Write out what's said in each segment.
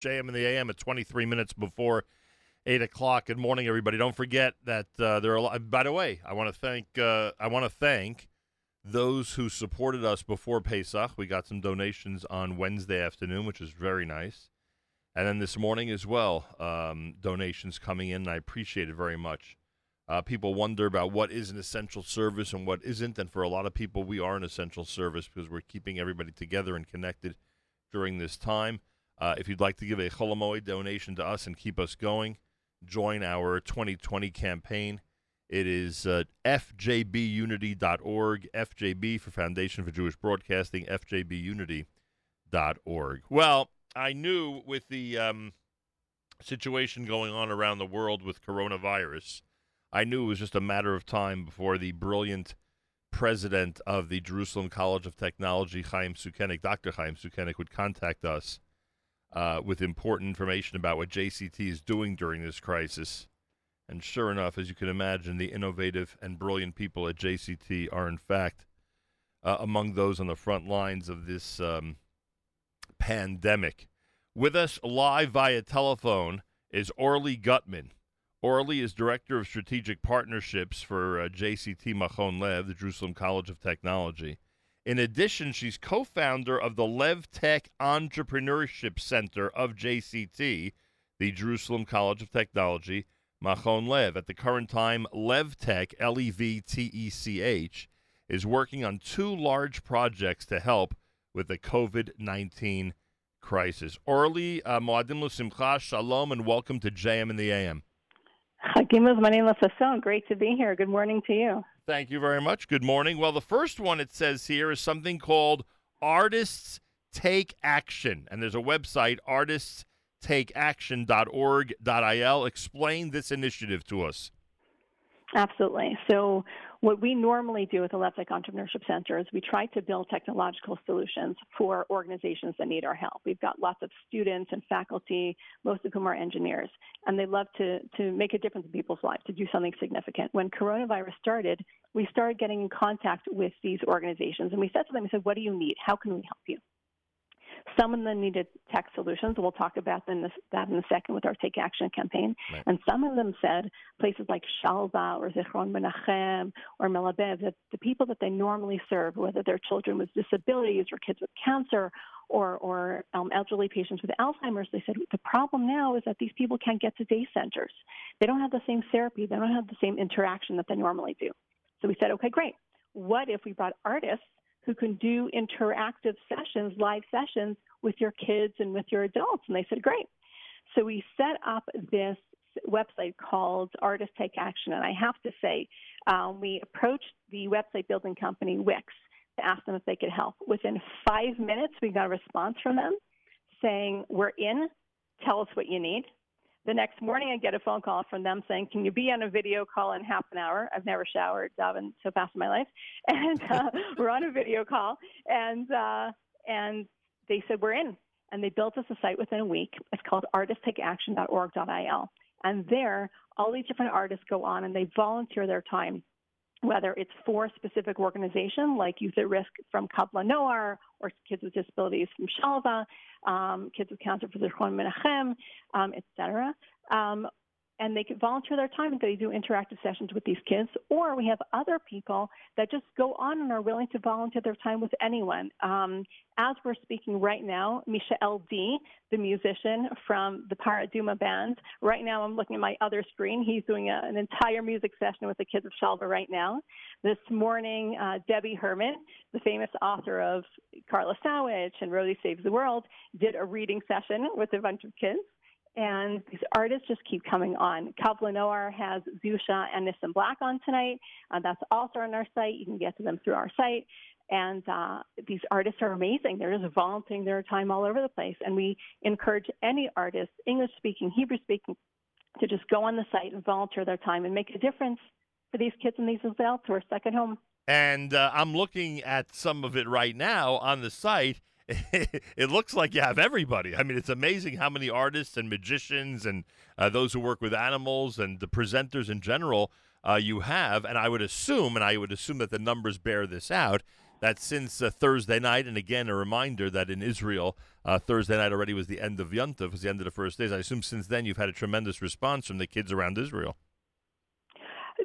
JM in the AM at 23 minutes before 8 o'clock. Good morning, everybody. Don't forget that uh, there are a lot. By the way, I want to thank uh, I want to thank those who supported us before Pesach. We got some donations on Wednesday afternoon, which is very nice. And then this morning as well, um, donations coming in. And I appreciate it very much. Uh, people wonder about what is an essential service and what isn't. And for a lot of people, we are an essential service because we're keeping everybody together and connected during this time. Uh, if you'd like to give a Chol Hamoed donation to us and keep us going, join our 2020 campaign. It is uh, fjbunity.org, FJB for Foundation for Jewish Broadcasting, fjbunity.org. Well, I knew with the um, situation going on around the world with coronavirus, I knew it was just a matter of time before the brilliant president of the Jerusalem College of Technology, Chaim Sukenik, Dr. Chaim Sukenik, would contact us uh, with important information about what JCT is doing during this crisis. And sure enough, as you can imagine, the innovative and brilliant people at JCT are, in fact, uh, among those on the front lines of this um, pandemic. With us live via telephone is Orly Gutman. Orly is Director of Strategic Partnerships for uh, JCT Machon Lev, the Jerusalem College of Technology. In addition, she's co founder of the Lev Tech Entrepreneurship Center of JCT, the Jerusalem College of Technology, Machon Lev. At the current time, Lev Tech, L E V T E C H, is working on two large projects to help with the COVID 19 crisis. Orly, uh, Moadim Simcha, Shalom, and welcome to JM in the AM. Sasson. Great to be here. Good morning to you. Thank you very much. Good morning. Well, the first one it says here is something called Artists Take Action. And there's a website, artiststakeaction.org.il. Explain this initiative to us. Absolutely. So, what we normally do at the Lev Tech Entrepreneurship Center is we try to build technological solutions for organizations that need our help. We've got lots of students and faculty, most of whom are engineers, and they love to, to make a difference in people's lives, to do something significant. When coronavirus started, we started getting in contact with these organizations, and we said to them, we said, what do you need? How can we help you? Some of them needed tech solutions. We'll talk about that in a second with our Take Action campaign. Right. And some of them said places like Shalva or Zichron Menachem or Melabev, that the people that they normally serve, whether they're children with disabilities or kids with cancer or, or um, elderly patients with Alzheimer's, they said the problem now is that these people can't get to day centers. They don't have the same therapy, they don't have the same interaction that they normally do. So we said, okay, great. What if we brought artists who can do interactive sessions, live sessions with your kids and with your adults. And they said, great. So we set up this website called Artists Take Action. And I have to say, um, we approached the website building company Wix to ask them if they could help. Within five minutes, we got a response from them saying, We're in, tell us what you need. The next morning, I get a phone call from them saying, "Can you be on a video call in half an hour?" I've never showered, davened, so fast in my life, and uh, we're on a video call, and uh, and they said we're in, and they built us a site within a week. It's called artisttakeaction.org.il, and there, all these different artists go on and they volunteer their time whether it's for a specific organization like Youth at Risk from Kabla Noar or Kids with Disabilities from Shalva, um, Kids with Cancer for the Zichron Menachem, um, et cetera. Um, and they can volunteer their time and they do interactive sessions with these kids. Or we have other people that just go on and are willing to volunteer their time with anyone. Um, as we're speaking right now, Misha LD, the musician from the Paraduma band, right now I'm looking at my other screen. He's doing a, an entire music session with the kids of Shalva right now. This morning, uh, Debbie Herman, the famous author of Carla Sandwich and Rosie Saves the World, did a reading session with a bunch of kids and these artists just keep coming on. Kavla has Zusha and Nissim Black on tonight. Uh, that's also on our site. You can get to them through our site. And uh, these artists are amazing. They're just volunteering their time all over the place. And we encourage any artist, English speaking, Hebrew speaking, to just go on the site and volunteer their time and make a difference for these kids and these adults who are stuck at home. And uh, I'm looking at some of it right now on the site it looks like you have everybody. I mean, it's amazing how many artists and magicians and uh, those who work with animals and the presenters in general uh, you have. And I would assume, and I would assume that the numbers bear this out, that since uh, Thursday night, and again a reminder that in Israel, uh, Thursday night already was the end of Yontif, was the end of the first days. I assume since then you've had a tremendous response from the kids around Israel.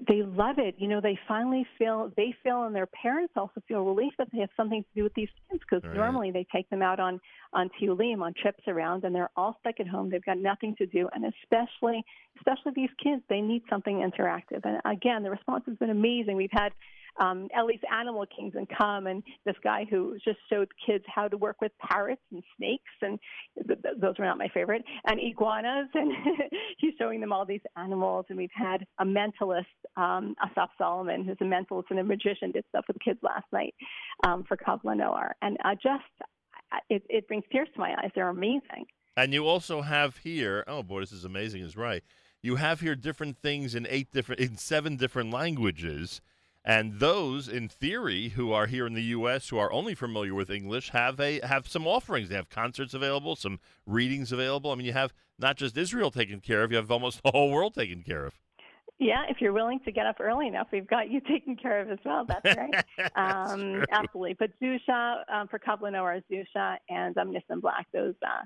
They love it. You know, they finally feel they feel, and their parents also feel relief that they have something to do with these kids because right. normally they take them out on on Tiyulim on trips around, and they're all stuck at home. They've got nothing to do, and especially especially these kids, they need something interactive. And again, the response has been amazing. We've had um, Ellie's Animal Kingdom come, and this guy who just showed kids how to work with parrots and snakes, and th- th- those were not my favorite, and iguanas, and he's showing them all these animals. And we've had a mentalist, um, Asaf Solomon, who's a mentalist and a magician, did stuff with kids last night um, for Kavla Noar, and uh, just it, it brings tears to my eyes. They're amazing. And you also have here, oh boy, this is amazing, is right. You have here different things in eight different, in seven different languages and those, in theory, who are here in the U.S. who are only familiar with English have a have some offerings. They have concerts available, some readings available. I mean, you have not just Israel taken care of; you have almost the whole world taken care of. Yeah, if you're willing to get up early enough, we've got you taken care of as well. That's right. um, absolutely. But Zusha um, for Noar, Zusha and um, Nissim Black, those uh,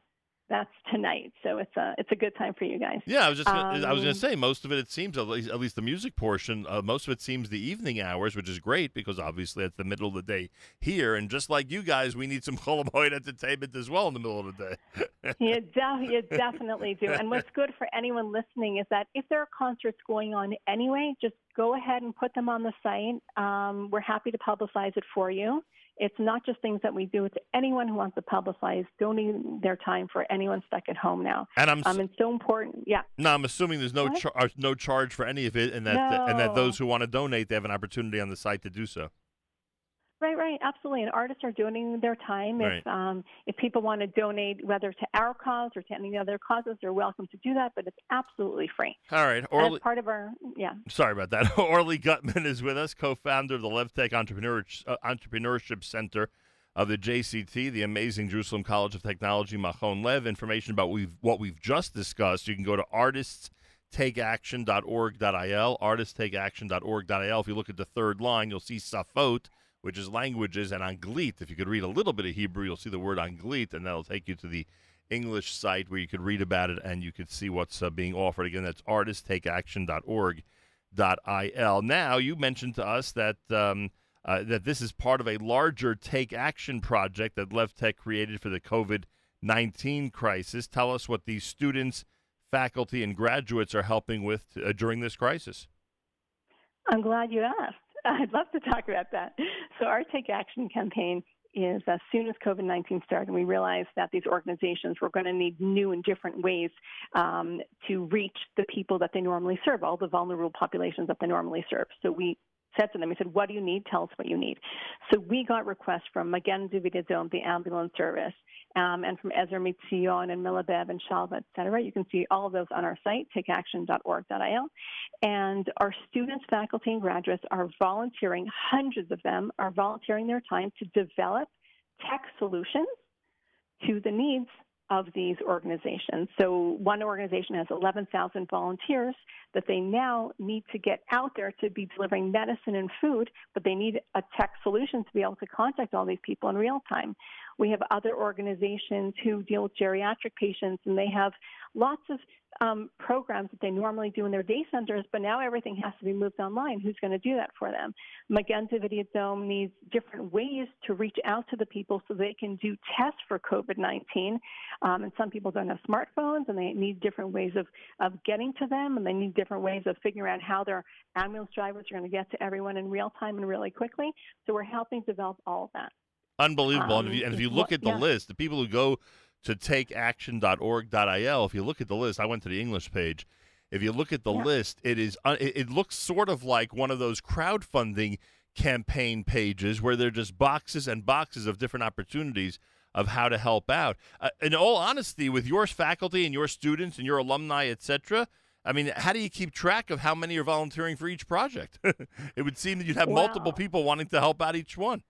that's tonight. So it's a it's a good time for you guys. Yeah, I was just gonna, um, I was going to um, say most of it. It seems at least, at least the music portion. Uh, most of it seems the evening hours, which is great because obviously it's the middle of the day here, and just like you guys, we need some Chol Hamoed entertainment as well in the middle of the day. you, de- you definitely do. And what's good for anyone listening is that if there are concerts going on anyway, just go ahead and put them on the site. Um, we're happy to publicize it for you. It's not just things that we do. It's anyone who wants to publicize, donating their time for anyone stuck at home now. And I'm um, it's so important. Yeah. No, I'm assuming there's no char- uh, no charge for any of it, and that no. and that those who want to donate, they have an opportunity on the site to do so. Right, right, absolutely. And artists are donating their time. Right. If um, if people want to donate, whether to our cause or to any other causes, they're welcome to do that. But it's absolutely free. All right, Orly, part of our yeah. Sorry about that. Orly Gutman is with us, co-founder of the LevTech Entrepreneur, uh, Entrepreneurship Center of the JCT, the amazing Jerusalem College of Technology, Machon Lev. Information about we've, what we've just discussed. You can go to artiststakeaction.org.il, artiststakeaction.org.il. If you look at the third line, you'll see Safot which is languages, and Anglit. If you could read a little bit of Hebrew, you'll see the word Anglit, and that'll take you to the English site where you could read about it and you could see what's uh, being offered. Again, that's artisttakeaction.org.il. Now, you mentioned to us that um, uh, that this is part of a larger Take Action project that Left LevTech created for the COVID 19 crisis. Tell us what these students, faculty, and graduates are helping with uh, during this crisis. I'm glad you asked. I'd love to talk about that. So, our Take Action campaign is as soon as COVID 19 started, and we realized that these organizations were going to need new and different ways um, to reach the people that they normally serve, all the vulnerable populations that they normally serve. So, we said to them, he said, What do you need? Tell us what you need. So, we got requests from Magen David Adom, the ambulance service, um, and from Ezer Mitzion and Melabev and Shalva, et cetera. You can see all of those on our site, takeaction.org.il. And our students, faculty, and graduates are volunteering, hundreds of them are volunteering their time to develop tech solutions to the needs of these organizations. So one organization has 11,000 volunteers that they now need to get out there to be delivering medicine and food, but they need a tech solution to be able to contact all these people in real time. We have other organizations who deal with geriatric patients, and they have lots of um, programs that they normally do in their day centers, but now everything has to be moved online. Who's going to do that for them? Magen David Adom needs different ways to reach out to the people so they can do tests for COVID 19. Um, and some people don't have smartphones and they need different ways of, of getting to them and they need different ways of figuring out how their ambulance drivers are going to get to everyone in real time and really quickly. So we're helping develop all of that. Unbelievable. Um, and, if you, and if you look at the yeah. list, the people who go to takeaction.org.il, if you look at the list, I went to the English page. If you look at the yeah. list, it is uh, it, looks sort of like one of those crowdfunding campaign pages where they're just boxes and boxes of different opportunities of how to help out. Uh, in all honesty, with your faculty and your students and your alumni, etc., I mean, how do you keep track of how many are volunteering for each project? it would seem that you'd have multiple people wanting to help out each one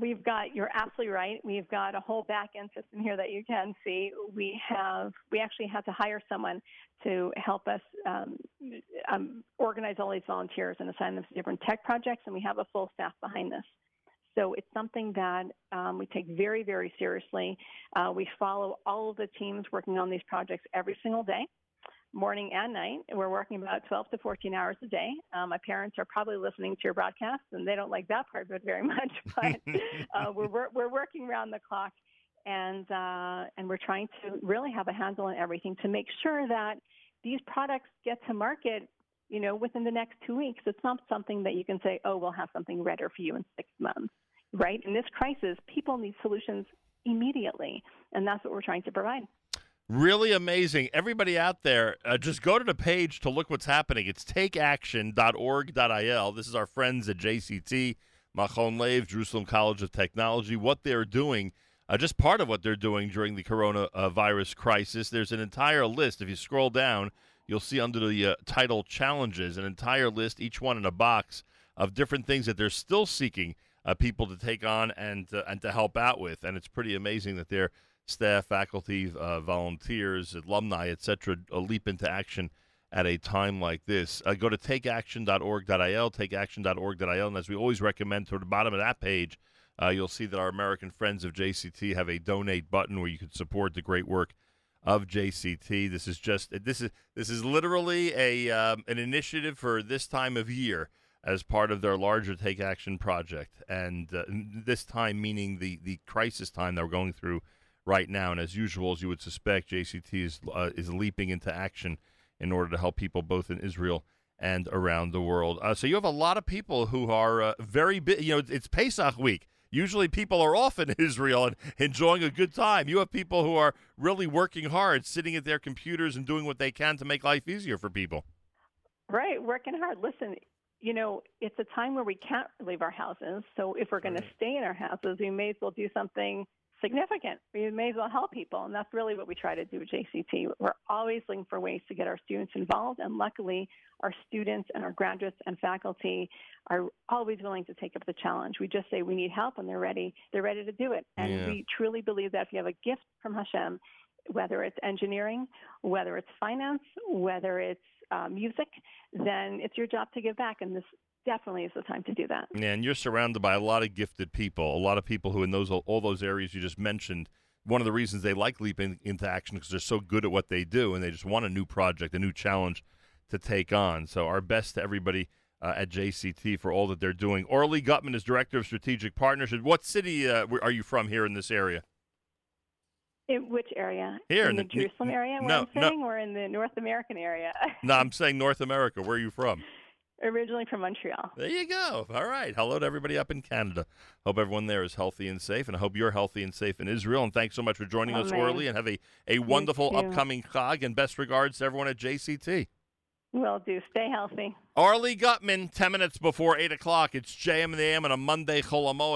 we've got you're absolutely right. We've got a whole back end system here that you can see. We have we actually had to hire someone to help us um, um, organize all these volunteers and assign them to different tech projects and we have a full staff behind this. So it's something that um, we take very, very seriously. Uh, we follow all of the teams working on these projects every single day morning and night. We're working about 12 to 14 hours a day. Um, my parents are probably listening to your broadcast, and they don't like that part of it very much. But uh, we're we're working around the clock, and uh, and we're trying to really have a handle on everything to make sure that these products get to market. You know, within the next two weeks. It's not something that you can say, "Oh, we'll have something ready for you in six months." Right? In this crisis, people need solutions immediately, and that's what we're trying to provide. Really amazing. Everybody out there, uh, just go to the page to look what's happening. It's takeaction.org.il. This is our friends at JCT, Machon Lev, Jerusalem College of Technology. What they're doing, uh, just part of what they're doing during the coronavirus crisis. There's an entire list. If you scroll down, you'll see under the uh, title Challenges an entire list, each one in a box, of different things that they're still seeking uh, people to take on and, uh, and to help out with. And it's pretty amazing that they're staff, faculty, uh, volunteers, alumni, etc., leap into action at a time like this. Uh, go to takeaction.org.il, takeaction.org.il, and as we always recommend, toward the bottom of that page, uh, you'll see that our American friends of JCT have a donate button where you can support the great work of JCT. This is just this is this is literally a um, an initiative for this time of year as part of their larger Take Action project, and uh, this time meaning the the crisis time that we're going through right now. And as usual, as you would suspect, JCT is uh, is leaping into action in order to help people both in Israel and around the world. Uh, so you have a lot of people who are uh, very. You know, it's Pesach week. Usually people are off in Israel and enjoying a good time. You have people who are really working hard, sitting at their computers and doing what they can to make life easier for people. Right, working hard. Listen, you know, it's a time where we can't leave our houses. So if we're going to stay in our houses, we may as well do something significant. We may as well help people, and that's really what we try to do at JCT. We're always looking for ways to get our students involved, and luckily, our students and our graduates and faculty are always willing to take up the challenge. We just say we need help, and they're ready. They're ready to do it, and yeah. we truly believe that if you have a gift from Hashem, whether it's engineering, whether it's finance, whether it's uh, music, then it's your job to give back. And this definitely is the time to do that. And you're surrounded by a lot of gifted people, a lot of people who in those all those areas you just mentioned. One of the reasons they like leaping into action because they're so good at what they do, and they just want a new project, a new challenge to take on. So our best to everybody uh, at JCT for all that they're doing. Orly Gutman is director of strategic partnership. What city uh, are you from here in this area? In which area? Here in, in the, the Jerusalem area, no, I'm saying, no. or in the North American area? no, I'm saying North America. Where are you from? Originally from Montreal. There you go. All right. Hello to everybody up in Canada. Hope everyone there is healthy and safe, and I hope you're healthy and safe in Israel. And thanks so much for joining us. Orly, and have a, a wonderful upcoming Chag, and best regards to everyone at JCT. Will do. Stay healthy. Orly Gutman, 10 minutes before 8 o'clock. It's JM in the AM on a Monday, Chol Hamoed.